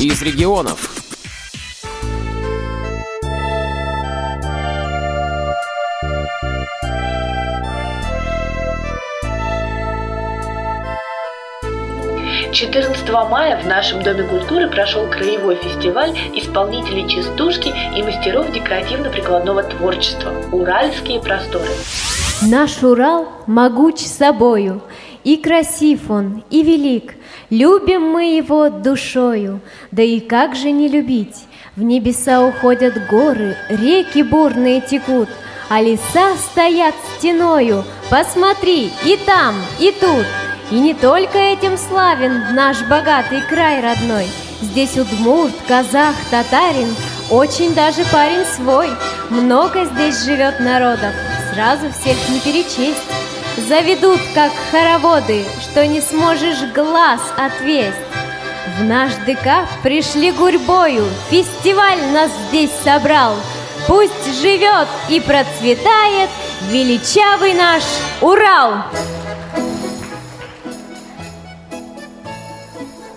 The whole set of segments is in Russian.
из регионов. Четырнадцатого мая в нашем Доме культуры прошел краевой фестиваль исполнителей частушки и мастеров декоративно-прикладного творчества «Уральские просторы». Наш Урал могуч собою, и красив он, и велик, Любим мы его душою, да и как же не любить? В небеса уходят горы, реки бурные текут, А леса стоят стеною, посмотри, и там, и тут. И не только этим славен наш богатый край родной, Здесь удмурт, казах, татарин, очень даже парень свой. Много здесь живет народов, сразу всех не перечесть. Заведут, как хороводы, что не сможешь глаз отвесть. В наш ДК пришли гурьбою, фестиваль нас здесь собрал. Пусть живет и процветает величавый наш Урал!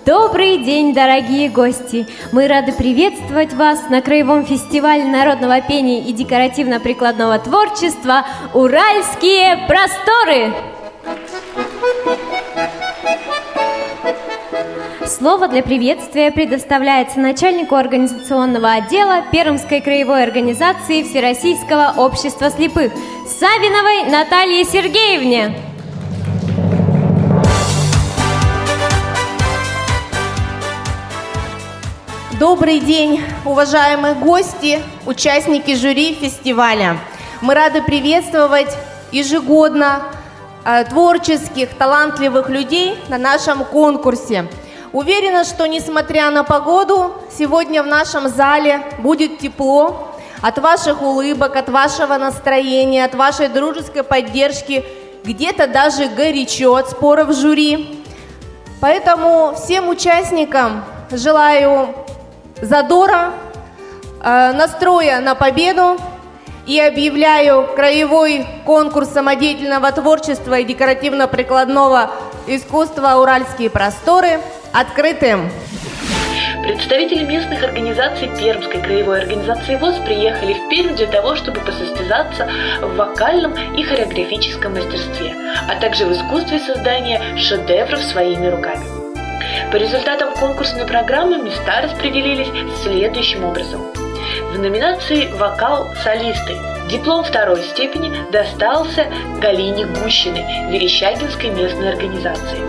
Добрый день, дорогие гости! Мы рады приветствовать вас на Краевом фестивале народного пения и декоративно-прикладного творчества «Уральские просторы». Слово для приветствия предоставляется начальнику организационного отдела Пермской краевой организации Всероссийского общества слепых Савиновой Наталье Сергеевне. Добрый день, уважаемые гости, участники жюри фестиваля. Мы рады приветствовать ежегодно э, творческих, талантливых людей на нашем конкурсе. Уверена, что несмотря на погоду, сегодня в нашем зале будет тепло от ваших улыбок, от вашего настроения, от вашей дружеской поддержки, где-то даже горячо от споров жюри. Поэтому всем участникам желаю задора, э, настроя на победу и объявляю краевой конкурс самодеятельного творчества и декоративно-прикладного искусства «Уральские просторы» открытым. Представители местных организаций Пермской краевой организации ВОЗ приехали в Пермь для того, чтобы посостязаться в вокальном и хореографическом мастерстве, а также в искусстве создания шедевров своими руками. По результатам конкурсной программы места распределились следующим образом. В номинации «Вокал солисты» диплом второй степени достался Галине Гущиной Верещагинской местной организации.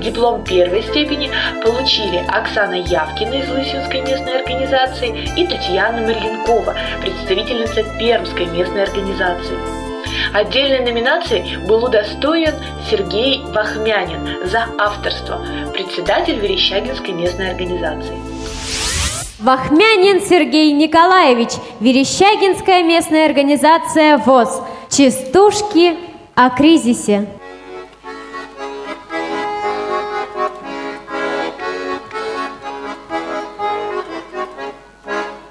Диплом первой степени получили Оксана Явкина из Лысинской местной организации и Татьяна Марьянкова, представительница Пермской местной организации. Отдельной номинацией был удостоен Сергей Вахмянин за авторство, председатель Верещагинской местной организации. Вахмянин Сергей Николаевич, Верещагинская местная организация ВОЗ. Частушки о кризисе.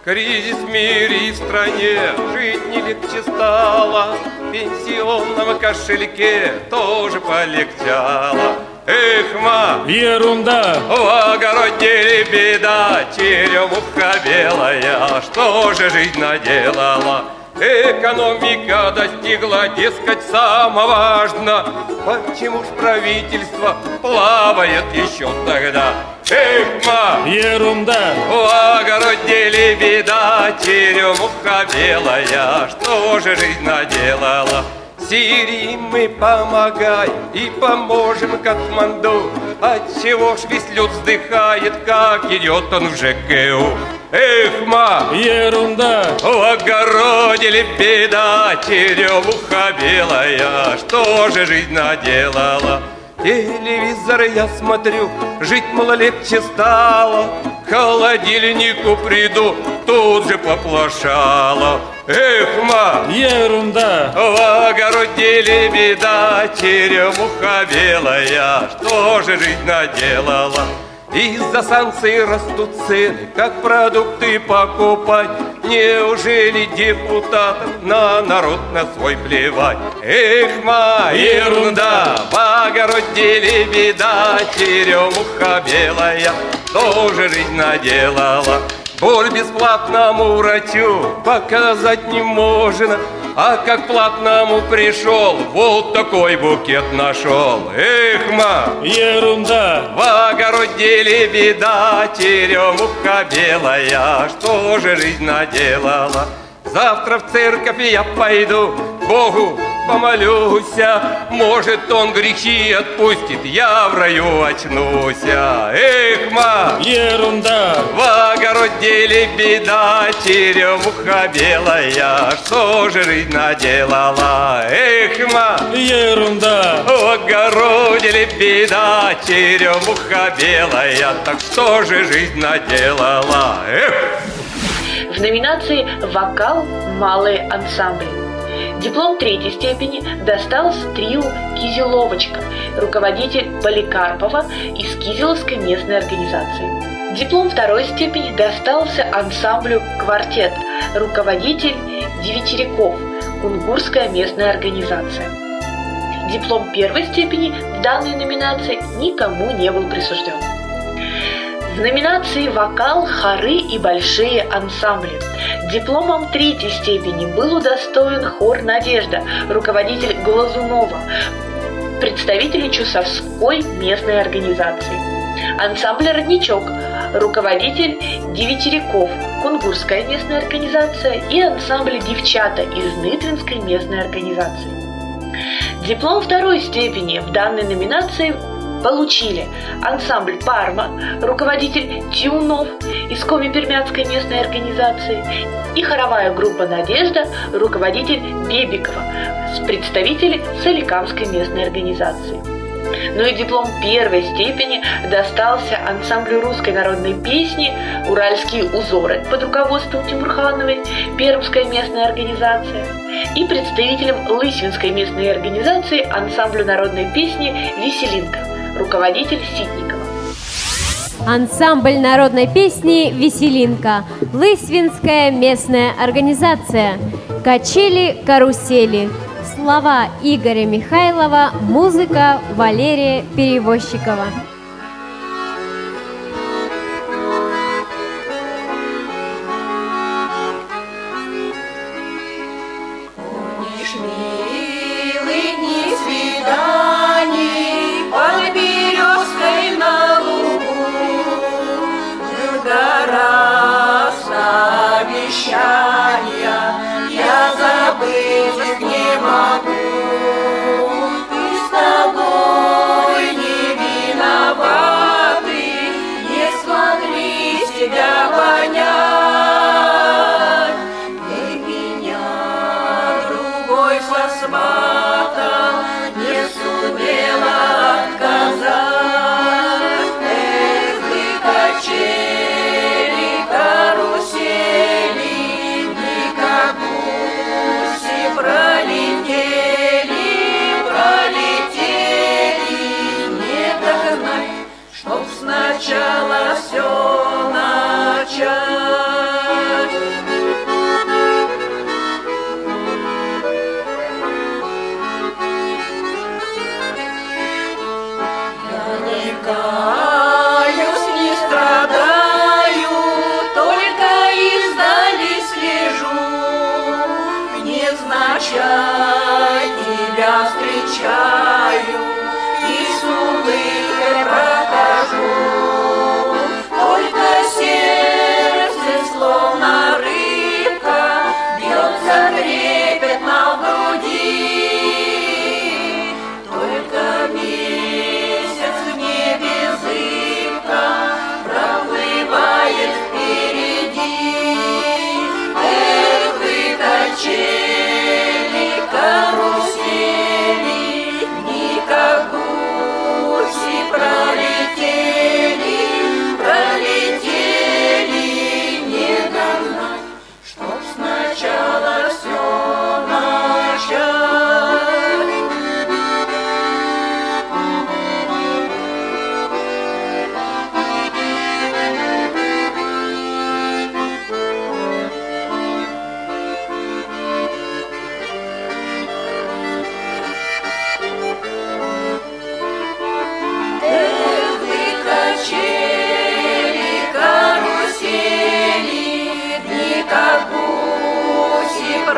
Кризис в мире и в стране, жить не легче стало, пенсионном кошельке тоже полегчало. Эх, ма, ерунда, в огороде беда, Черемуха белая, что же жизнь наделала? Экономика достигла, дескать, самого важно. Почему ж правительство плавает еще тогда? Эх, ма, ерунда, в огороде ли беда, черемуха белая, что же жизнь наделала? Сирии мы помогаем и поможем Катманду, Отчего ж весь люд вздыхает, как идет он в ЖКУ? Эх, ма, ерунда, в огороде ли беда, черемуха белая, что же жизнь наделала? Телевизор я смотрю, жить мало легче стало, К холодильнику приду, тут же поплошало. Эх, ма, ерунда, в огороде ли беда, черемуха белая, что же жизнь наделала? Из-за санкций растут цены, как продукты покупать Неужели депутатам на народ на свой плевать? Эх, ма, ерунда, в огороде беда, Черемуха белая тоже жизнь наделала. Боль бесплатному врачу показать не можно, а как платному пришел, вот такой букет нашел. Эх, ма, Ерунда. в огороде ли беда, черемуха белая, что же жизнь наделала? Завтра в церковь я пойду, Богу помолюся, Может, он грехи отпустит, я в раю очнуся. Эх, ма, Ерунда. в огороде ли беда, черемуха белая, что же жизнь наделала? Эх, ма, Ерунда. в огороде ли беда, черемуха белая, так что же жизнь наделала? Эх! В номинации «Вокал. Малые ансамбли». Диплом третьей степени достался трио «Кизеловочка», руководитель Поликарпова из Кизеловской местной организации. Диплом второй степени достался ансамблю «Квартет», руководитель Девятеряков, Кунгурская местная организация. Диплом первой степени в данной номинации никому не был присужден. В номинации «Вокал, хоры и большие ансамбли» дипломом третьей степени был удостоен хор «Надежда», руководитель Глазунова, представители Чусовской местной организации. Ансамбль «Родничок», руководитель Девятеряков, Кунгурская местная организация и ансамбль «Девчата» из Нытвинской местной организации. Диплом второй степени в данной номинации получили ансамбль «Парма», руководитель Тюнов из Коми-Пермянской местной организации и хоровая группа «Надежда», руководитель Бебикова, с представители Соликамской местной организации. Ну и диплом первой степени достался ансамблю русской народной песни «Уральские узоры» под руководством Тимурхановой, Пермская местная организация, и представителям Лысвинской местной организации ансамблю народной песни «Веселинка», руководитель Ситникова. Ансамбль народной песни «Веселинка», Лысвинская местная организация, качели-карусели, слова Игоря Михайлова, музыка Валерия Перевозчикова.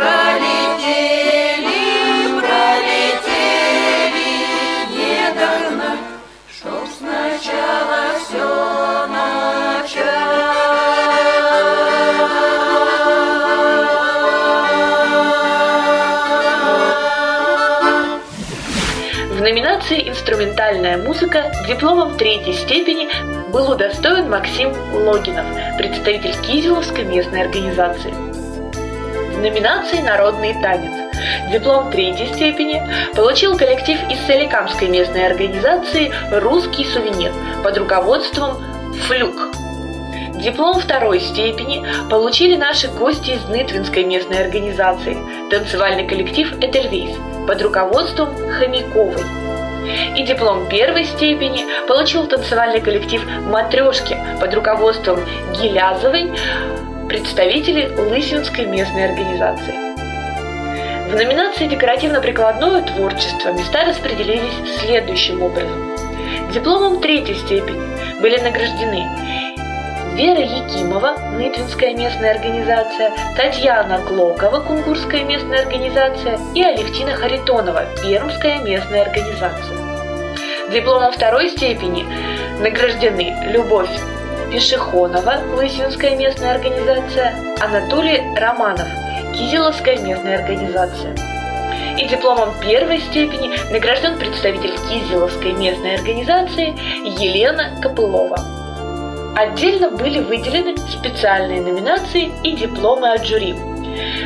Пролетели, пролетели, не чтоб сначала все начать. В номинации «Инструментальная музыка» дипломом третьей степени был удостоен Максим Логинов, представитель Кизиловской местной организации. В номинации «Народный танец» диплом третьей степени получил коллектив из Соликамской местной организации «Русский сувенир» под руководством «Флюк». Диплом второй степени получили наши гости из Нытвинской местной организации, танцевальный коллектив «Эдельвейс» под руководством Хомяковой. И диплом первой степени получил танцевальный коллектив «Матрешки» под руководством Гилязовой, представители Лысинской местной организации. В номинации «Декоративно-прикладное творчество» места распределились следующим образом. Дипломом третьей степени были награждены Вера Якимова, Нытвинская местная организация, Татьяна Клокова, Кунгурская местная организация и Алевтина Харитонова, Пермская местная организация. Дипломом второй степени награждены Любовь Пешехонова, Лысинская местная организация, Анатолий Романов, Кизиловская местная организация. И дипломом первой степени награжден представитель Кизиловской местной организации Елена Копылова. Отдельно были выделены специальные номинации и дипломы от жюри.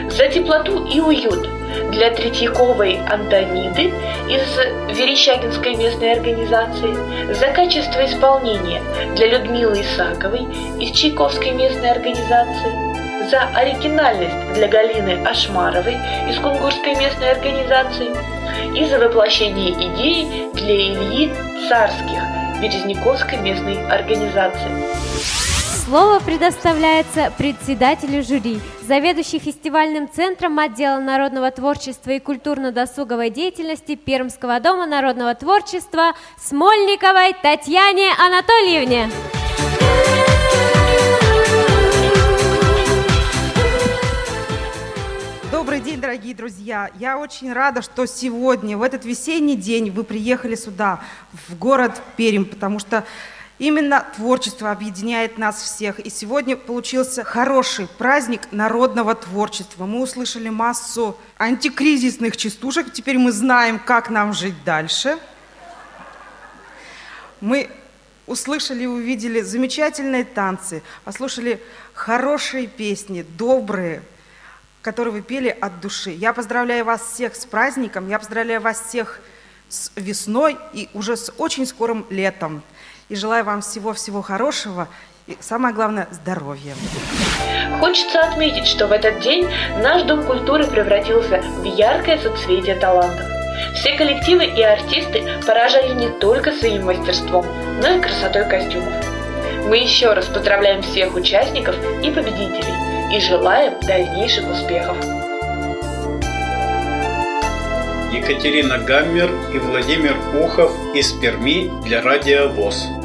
За теплоту и уют для Третьяковой Антониды из Верещагинской местной организации, за качество исполнения для Людмилы Исаковой из Чайковской местной организации, за оригинальность для Галины Ашмаровой из Кунгурской местной организации и за воплощение идеи для Ильи Царских Березняковской местной организации. Слово предоставляется председателю жюри, заведующей фестивальным центром отдела народного творчества и культурно-досуговой деятельности Пермского дома народного творчества Смольниковой Татьяне Анатольевне. Добрый день, дорогие друзья! Я очень рада, что сегодня, в этот весенний день, вы приехали сюда, в город Пермь, потому что именно творчество объединяет нас всех. И сегодня получился хороший праздник народного творчества. Мы услышали массу антикризисных частушек, теперь мы знаем, как нам жить дальше. Мы услышали и увидели замечательные танцы, послушали хорошие песни, добрые, которые вы пели от души. Я поздравляю вас всех с праздником, я поздравляю вас всех с весной и уже с очень скорым летом. И желаю вам всего-всего хорошего и, самое главное, здоровья. Хочется отметить, что в этот день наш Дом культуры превратился в яркое соцветие талантов. Все коллективы и артисты поражали не только своим мастерством, но и красотой костюмов. Мы еще раз поздравляем всех участников и победителей и желаем дальнейших успехов. Екатерина Гаммер и Владимир Ухов из Перми для Радио ВОЗ.